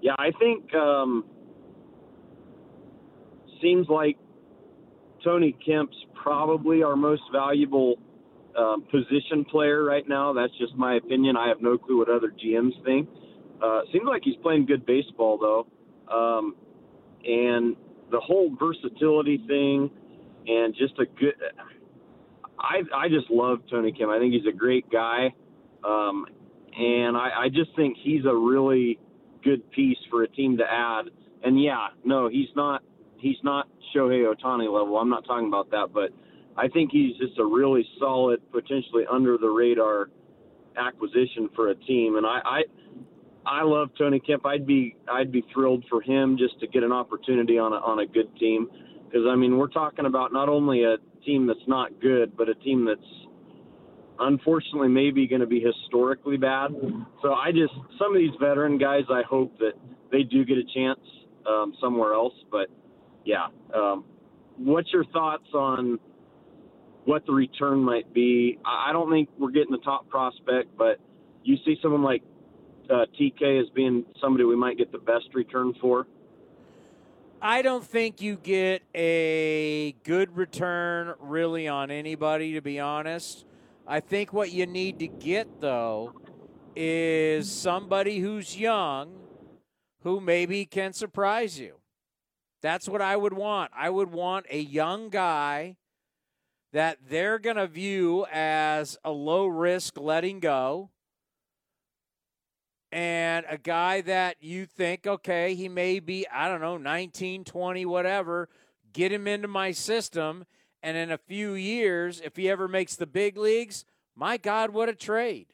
yeah, I think um, seems like Tony Kemp's probably our most valuable um, position player right now. That's just my opinion. I have no clue what other GMs think. Uh, seems like he's playing good baseball though, um, and the whole versatility thing, and just a good. I I just love Tony Kemp. I think he's a great guy, um, and I, I just think he's a really good piece for a team to add. And yeah, no, he's not he's not Shohei Ohtani level. I'm not talking about that, but I think he's just a really solid, potentially under the radar acquisition for a team. And I, I, I love Tony Kemp. I'd be I'd be thrilled for him just to get an opportunity on a on a good team. Because I mean, we're talking about not only a team that's not good, but a team that's unfortunately maybe going to be historically bad. So I just some of these veteran guys, I hope that they do get a chance um, somewhere else. But yeah, um, what's your thoughts on what the return might be. I don't think we're getting the top prospect, but you see someone like uh, TK as being somebody we might get the best return for. I don't think you get a good return really on anybody, to be honest. I think what you need to get, though, is somebody who's young who maybe can surprise you. That's what I would want. I would want a young guy that they're going to view as a low risk letting go and a guy that you think, okay, he may be, I don't know, 19, 20, whatever, get him into my system. And in a few years, if he ever makes the big leagues, my God, what a trade.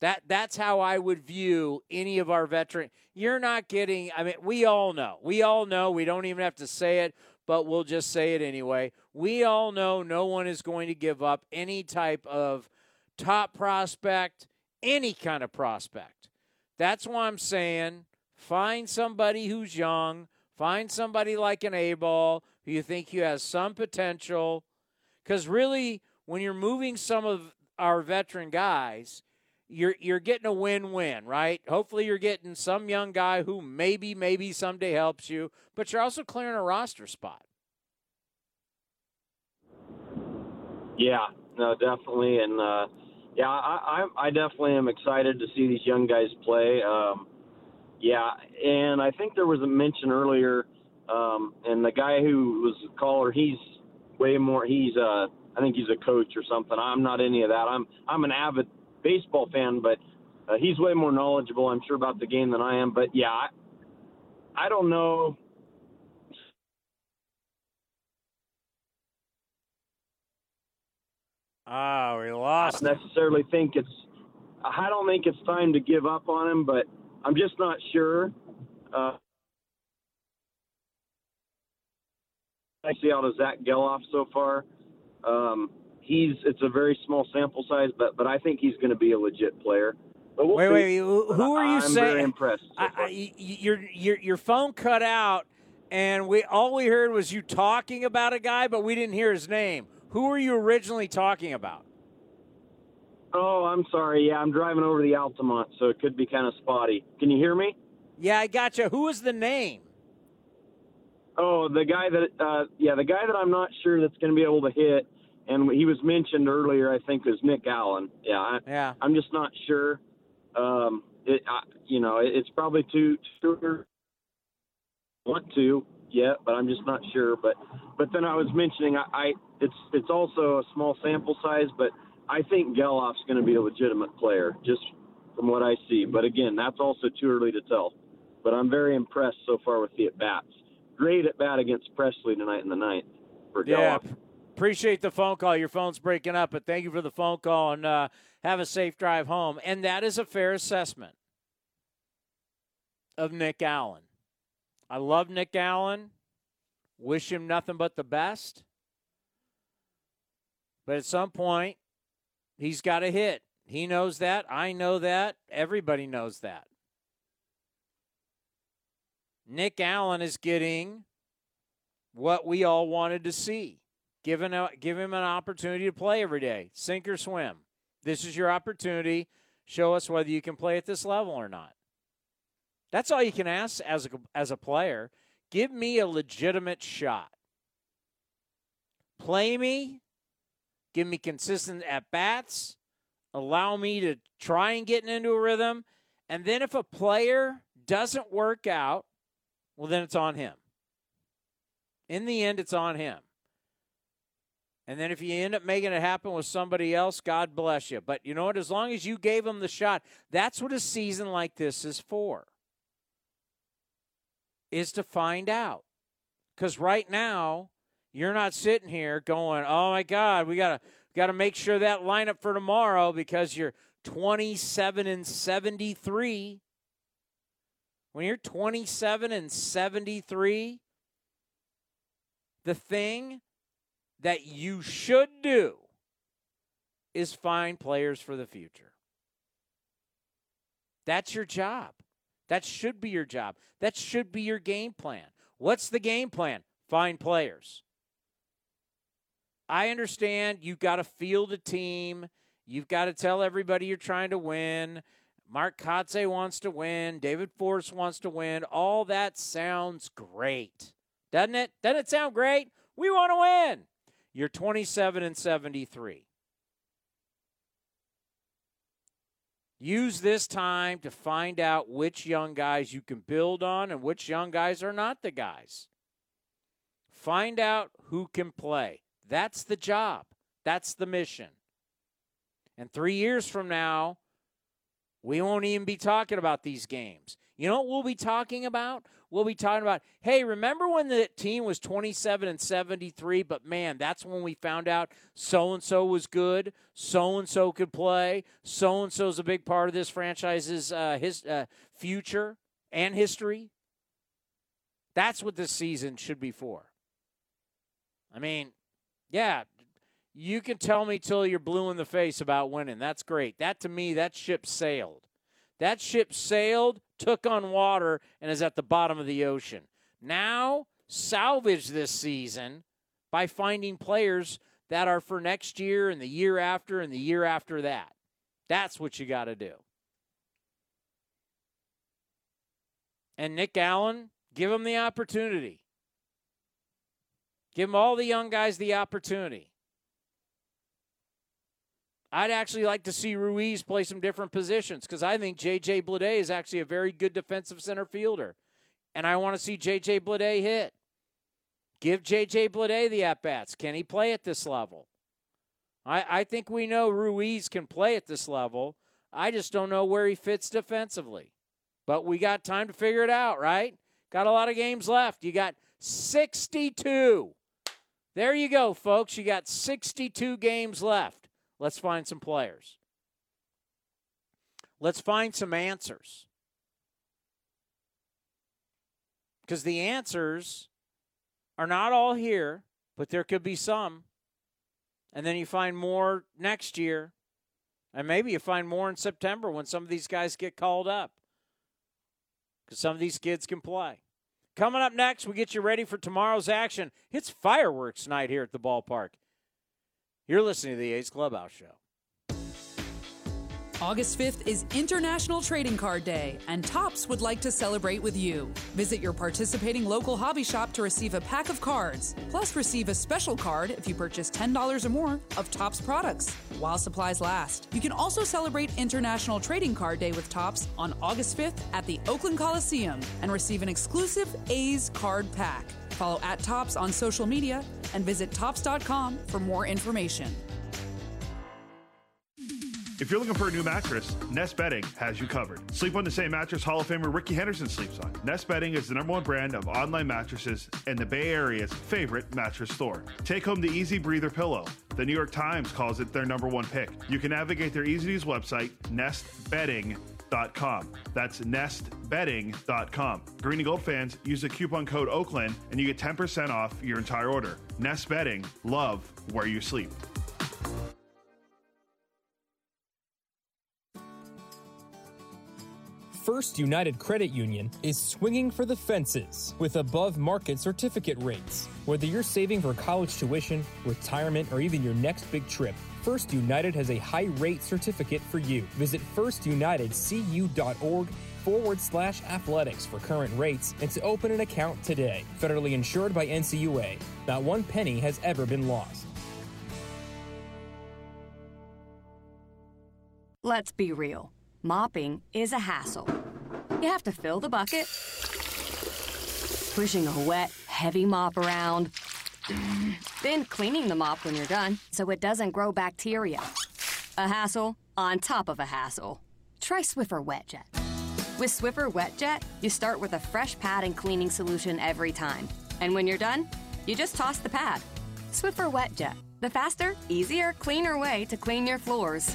That that's how I would view any of our veteran. You're not getting. I mean, we all know. We all know. We don't even have to say it, but we'll just say it anyway. We all know no one is going to give up any type of top prospect, any kind of prospect. That's why I'm saying find somebody who's young, find somebody like an A ball who you think you has some potential. Because really, when you're moving some of our veteran guys, you're you're getting a win-win, right? Hopefully you're getting some young guy who maybe maybe someday helps you, but you're also clearing a roster spot. Yeah, no, definitely, and uh, yeah, I, I I definitely am excited to see these young guys play. Um, yeah, and I think there was a mention earlier, um, and the guy who was the caller, he's way more. He's uh, I think he's a coach or something. I'm not any of that. I'm I'm an avid baseball fan, but uh, he's way more knowledgeable, I'm sure, about the game than I am. But yeah, I, I don't know. Ah, we lost. I necessarily think it's. I don't think it's time to give up on him, but I'm just not sure. Uh, I see out of Zack Gelof so far. Um, he's it's a very small sample size, but but I think he's going to be a legit player. But we'll wait, see. wait, who are you saying? I'm saying? Very impressed. So I, I, your your your phone cut out, and we all we heard was you talking about a guy, but we didn't hear his name. Who were you originally talking about? Oh, I'm sorry. Yeah, I'm driving over the Altamont, so it could be kind of spotty. Can you hear me? Yeah, I gotcha. Who was the name? Oh, the guy that, uh, yeah, the guy that I'm not sure that's going to be able to hit, and he was mentioned earlier. I think was Nick Allen. Yeah, I, yeah. I'm just not sure. Um, it, I, you know, it, it's probably too too want to yet, but I'm just not sure. But but then I was mentioning, I, I it's it's also a small sample size, but I think Gelof's going to be a legitimate player, just from what I see. But again, that's also too early to tell. But I'm very impressed so far with the at bats. Great at bat against Pressly tonight in the ninth for Yeah, Gelof. Appreciate the phone call. Your phone's breaking up, but thank you for the phone call and uh, have a safe drive home. And that is a fair assessment of Nick Allen. I love Nick Allen. Wish him nothing but the best. But at some point, he's got to hit. He knows that. I know that. Everybody knows that. Nick Allen is getting what we all wanted to see. Given a, uh, give him an opportunity to play every day, sink or swim. This is your opportunity. Show us whether you can play at this level or not. That's all you can ask as a, as a player. Give me a legitimate shot. Play me. Give me consistent at bats. Allow me to try and get into a rhythm. And then if a player doesn't work out, well, then it's on him. In the end, it's on him. And then if you end up making it happen with somebody else, God bless you. But you know what? As long as you gave them the shot, that's what a season like this is for. Is to find out. Because right now, you're not sitting here going, "Oh my God, we gotta gotta make sure that lineup for tomorrow because you're 27 and 73." When you're 27 and 73, the thing that you should do is find players for the future. That's your job. That should be your job. That should be your game plan. What's the game plan? Find players. I understand you've got to field a team. You've got to tell everybody you're trying to win. Mark Kotsay wants to win. David Forst wants to win. All that sounds great. Doesn't it? Doesn't it sound great? We want to win. You're 27 and 73. Use this time to find out which young guys you can build on and which young guys are not the guys. Find out who can play. That's the job. That's the mission. And three years from now, we won't even be talking about these games. You know what we'll be talking about? We'll be talking about, hey, remember when the team was 27 and 73, but man, that's when we found out so and so was good, so and so could play, so and so's a big part of this franchise's uh, his uh, future and history. That's what this season should be for. I mean, yeah, you can tell me till you're blue in the face about winning. That's great. That to me, that ship sailed. That ship sailed, took on water, and is at the bottom of the ocean. Now, salvage this season by finding players that are for next year and the year after and the year after that. That's what you got to do. And Nick Allen, give him the opportunity. Give him all the young guys the opportunity. I'd actually like to see Ruiz play some different positions because I think J.J. Bleday is actually a very good defensive center fielder. And I want to see J.J. Bleday hit. Give J.J. Bleday the at bats. Can he play at this level? I, I think we know Ruiz can play at this level. I just don't know where he fits defensively. But we got time to figure it out, right? Got a lot of games left. You got 62. There you go, folks. You got 62 games left. Let's find some players. Let's find some answers. Because the answers are not all here, but there could be some. And then you find more next year. And maybe you find more in September when some of these guys get called up. Because some of these kids can play. Coming up next, we get you ready for tomorrow's action. It's fireworks night here at the ballpark. You're listening to the A's Clubhouse Show. August 5th is International Trading Card Day, and Topps would like to celebrate with you. Visit your participating local hobby shop to receive a pack of cards, plus receive a special card if you purchase $10 or more of Topps products while supplies last. You can also celebrate International Trading Card Day with Topps on August 5th at the Oakland Coliseum and receive an exclusive A's card pack. Follow at Topps on social media and visit topps.com for more information. If you're looking for a new mattress, Nest Bedding has you covered. Sleep on the same mattress Hall of Famer Rickey Henderson sleeps on. Nest Bedding is the number one brand of online mattresses and the Bay Area's favorite mattress store. Take home the Easy Breather pillow. The New York Times calls it their number one pick. You can navigate their easy to use website, nestbedding.com. That's nestbedding.com. Green and Gold fans use the coupon code Oakland and you get 10% off your entire order. Nest Bedding, love where you sleep. First United Credit Union is swinging for the fences with above market certificate rates. Whether you're saving for college tuition, retirement, or even your next big trip, First United has a high rate certificate for you. Visit firstunitedcu.org forward slash athletics for current rates and to open an account today. Federally insured by NCUA. Not one penny has ever been lost. Let's be real. Mopping is a hassle. You have to fill the bucket, pushing a wet, heavy mop around, then cleaning the mop when you're done so it doesn't grow bacteria. A hassle on top of a hassle. Try Swiffer WetJet. With Swiffer WetJet, you start with a fresh pad and cleaning solution every time. And when you're done, you just toss the pad. Swiffer WetJet, the faster, easier, cleaner way to clean your floors.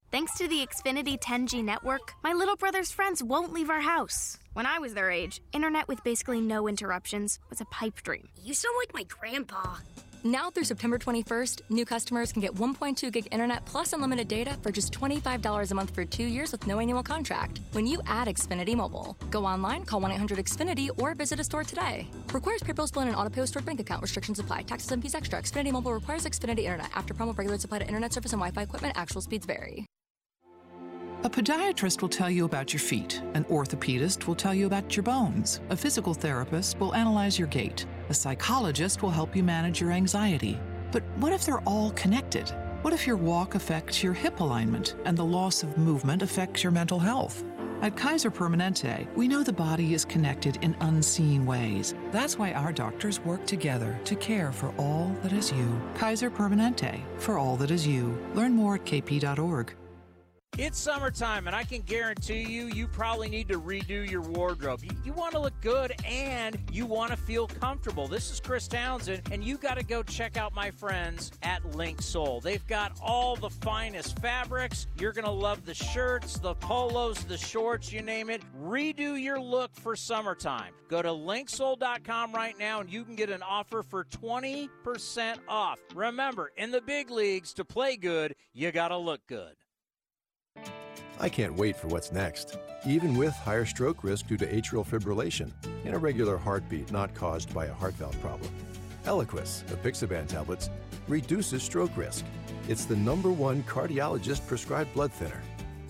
Thanks to the Xfinity 10G network, my little brother's friends won't leave our house. When I was their age, internet with basically no interruptions was a pipe dream. You sound like my grandpa. Now through September 21st, new customers can get 1.2 gig internet plus unlimited data for just $25 a month for two years with no annual contract. When you add Xfinity Mobile, go online, call 1 800 Xfinity, or visit a store today. Requires PayPal bill and auto pay stored bank account. Restrictions apply. Taxes and fees extra. Xfinity Mobile requires Xfinity Internet. After promo, regular supply to internet service and Wi Fi equipment, actual speeds vary. A podiatrist will tell you about your feet, an orthopedist will tell you about your bones, a physical therapist will analyze your gait, a psychologist will help you manage your anxiety. But what if they're all connected? What if your walk affects your hip alignment and the loss of movement affects your mental health? At Kaiser Permanente, we know the body is connected in unseen ways. That's why our doctors work together to care for all that is you. Kaiser Permanente, for all that is you. Learn more at kp.org. It's summertime, and I can guarantee you, you probably need to redo your wardrobe. You, you want to look good and you want to feel comfortable. This is Chris Townsend, and you got to go check out my friends at Link Soul. They've got all the finest fabrics. You're going to love the shirts, the polos, the shorts, you name it. Redo your look for summertime. Go to linksoul.com right now, and you can get an offer for 20% off. Remember, in the big leagues, to play good, you got to look good. I can't wait for what's next, even with higher stroke risk due to atrial fibrillation, an irregular heartbeat not caused by a heart valve problem. Eliquis, apixaban tablets, reduces stroke risk. It's the number one cardiologist prescribed blood thinner.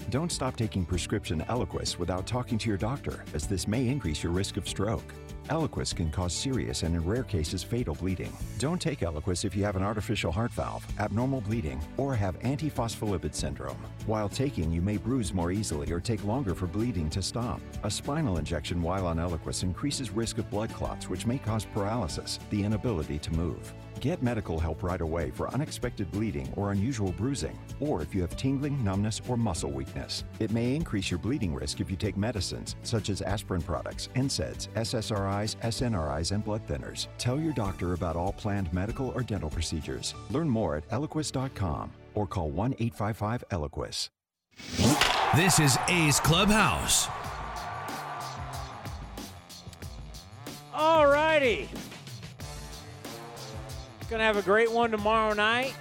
Don't stop taking prescription Eliquis without talking to your doctor, as this may increase your risk of stroke. Eliquis can cause serious and in rare cases fatal bleeding. Don't take Eliquis if you have an artificial heart valve, abnormal bleeding, or have antiphospholipid syndrome. While taking, you may bruise more easily or take longer for bleeding to stop. A spinal injection while on Eliquis increases risk of blood clots, which may cause paralysis, the inability to move. Get medical help right away for unexpected bleeding or unusual bruising, or if you have tingling, numbness, or muscle weakness. It may increase your bleeding risk if you take medicines such as aspirin products, NSAIDs, SSRIs, SNRIs, and blood thinners. Tell your doctor about all planned medical or dental procedures. Learn more at eliquis.com or call 1 855 Eliquis. This is A's Clubhouse. All righty. Gonna have a great one tomorrow night.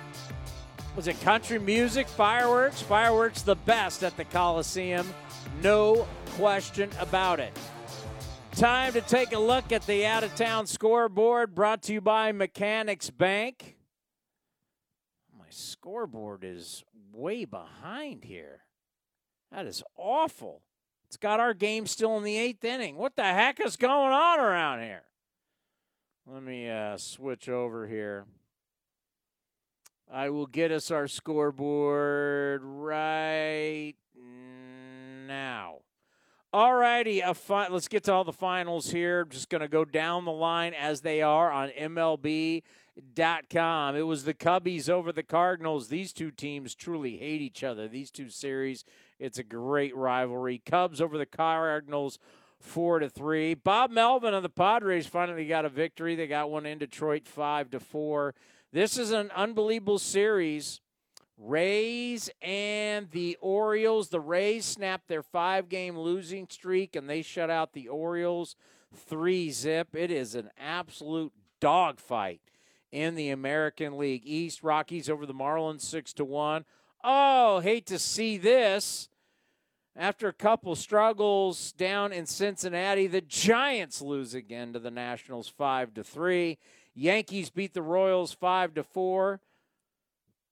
Was it country music, fireworks? Fireworks the best at the Coliseum. No question about it. Time to take a look at the out of town scoreboard brought to you by Mechanics Bank. Scoreboard is way behind here. That is awful. It's got our game still in the eighth inning. What the heck is going on around here? Let me uh, switch over here. I will get us our scoreboard right now. All righty, fi- let's get to all the finals here. Just going to go down the line as they are on MLB.com. It was the Cubbies over the Cardinals. These two teams truly hate each other. These two series, it's a great rivalry. Cubs over the Cardinals four to three. Bob Melvin of the Padres finally got a victory. They got one in Detroit five to four. This is an unbelievable series. Rays and the Orioles. The Rays snapped their five game losing streak and they shut out the Orioles three zip. It is an absolute dogfight in the American League East. Rockies over the Marlins six to one. Oh, hate to see this. After a couple struggles down in Cincinnati, the Giants lose again to the Nationals 5 to 3. Yankees beat the Royals 5 to 4.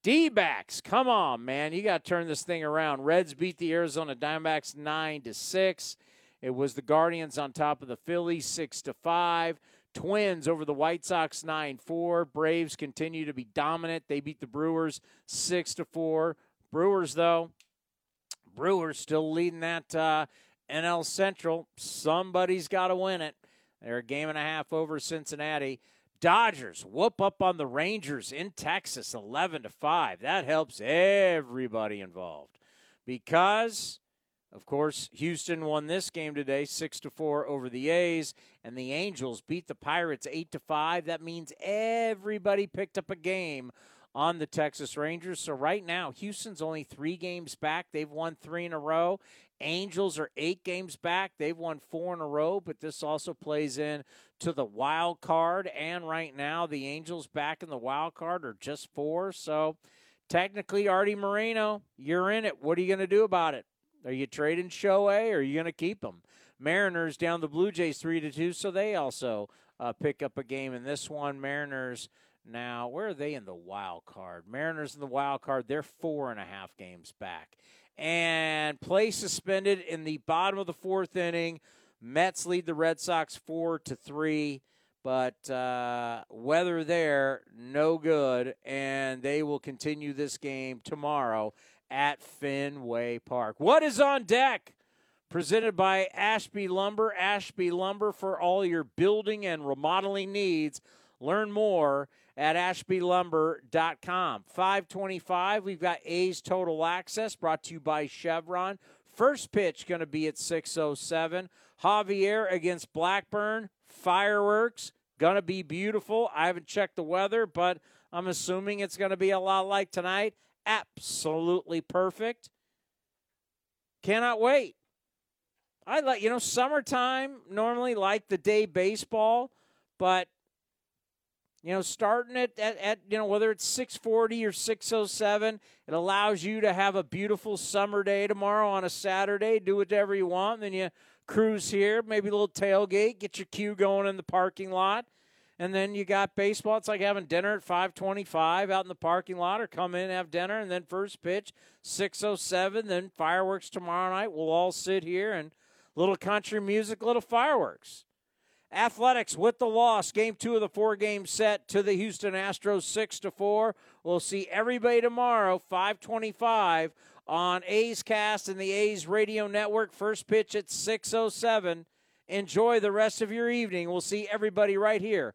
D-backs, come on, man. You got to turn this thing around. Reds beat the Arizona Diamondbacks 9 to 6. It was the Guardians on top of the Phillies 6 to 5. Twins over the White Sox 9-4. Braves continue to be dominant. They beat the Brewers 6 to 4. Brewers though, Brewers still leading that uh, NL Central. Somebody's got to win it. They're a game and a half over Cincinnati. Dodgers whoop up on the Rangers in Texas 11 to 5. That helps everybody involved. Because of course, Houston won this game today 6 to 4 over the A's and the Angels beat the Pirates 8 to 5. That means everybody picked up a game on the Texas Rangers. So right now, Houston's only 3 games back. They've won 3 in a row. Angels are 8 games back. They've won 4 in a row, but this also plays in to the wild card and right now the Angels back in the wild card are just 4. So technically Artie Moreno, you're in it. What are you going to do about it? Are you trading Shohei or are you going to keep him? Mariners down the Blue Jays 3 to 2, so they also uh, pick up a game in this one. Mariners now, where are they in the wild card? Mariners in the wild card, they're four and a half games back. and play suspended in the bottom of the fourth inning. Mets lead the Red Sox four to three, but uh, weather there no good, and they will continue this game tomorrow at Fenway Park. What is on deck? Presented by Ashby Lumber. Ashby Lumber for all your building and remodeling needs. Learn more at ashbylumber.com. 525, we've got A's Total Access brought to you by Chevron. First pitch going to be at 607. Javier against Blackburn. Fireworks. Going to be beautiful. I haven't checked the weather, but I'm assuming it's going to be a lot like tonight. Absolutely perfect. Cannot wait. I like, you know, summertime normally like the day baseball, but you know, starting it at, at, you know whether it's 640 or 607, it allows you to have a beautiful summer day tomorrow on a Saturday. Do whatever you want. Then you cruise here, maybe a little tailgate, get your queue going in the parking lot, and then you got baseball. It's like having dinner at 525 out in the parking lot, or come in have dinner, and then first pitch 607, then fireworks tomorrow night. We'll all sit here and little country music, little fireworks. Athletics with the loss, game two of the four game set to the Houston Astros, six to four. We'll see everybody tomorrow, 525 on A's Cast and the A's Radio Network. First pitch at 607. Enjoy the rest of your evening. We'll see everybody right here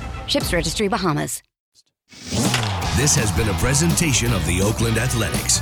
Ships Registry Bahamas. This has been a presentation of the Oakland Athletics.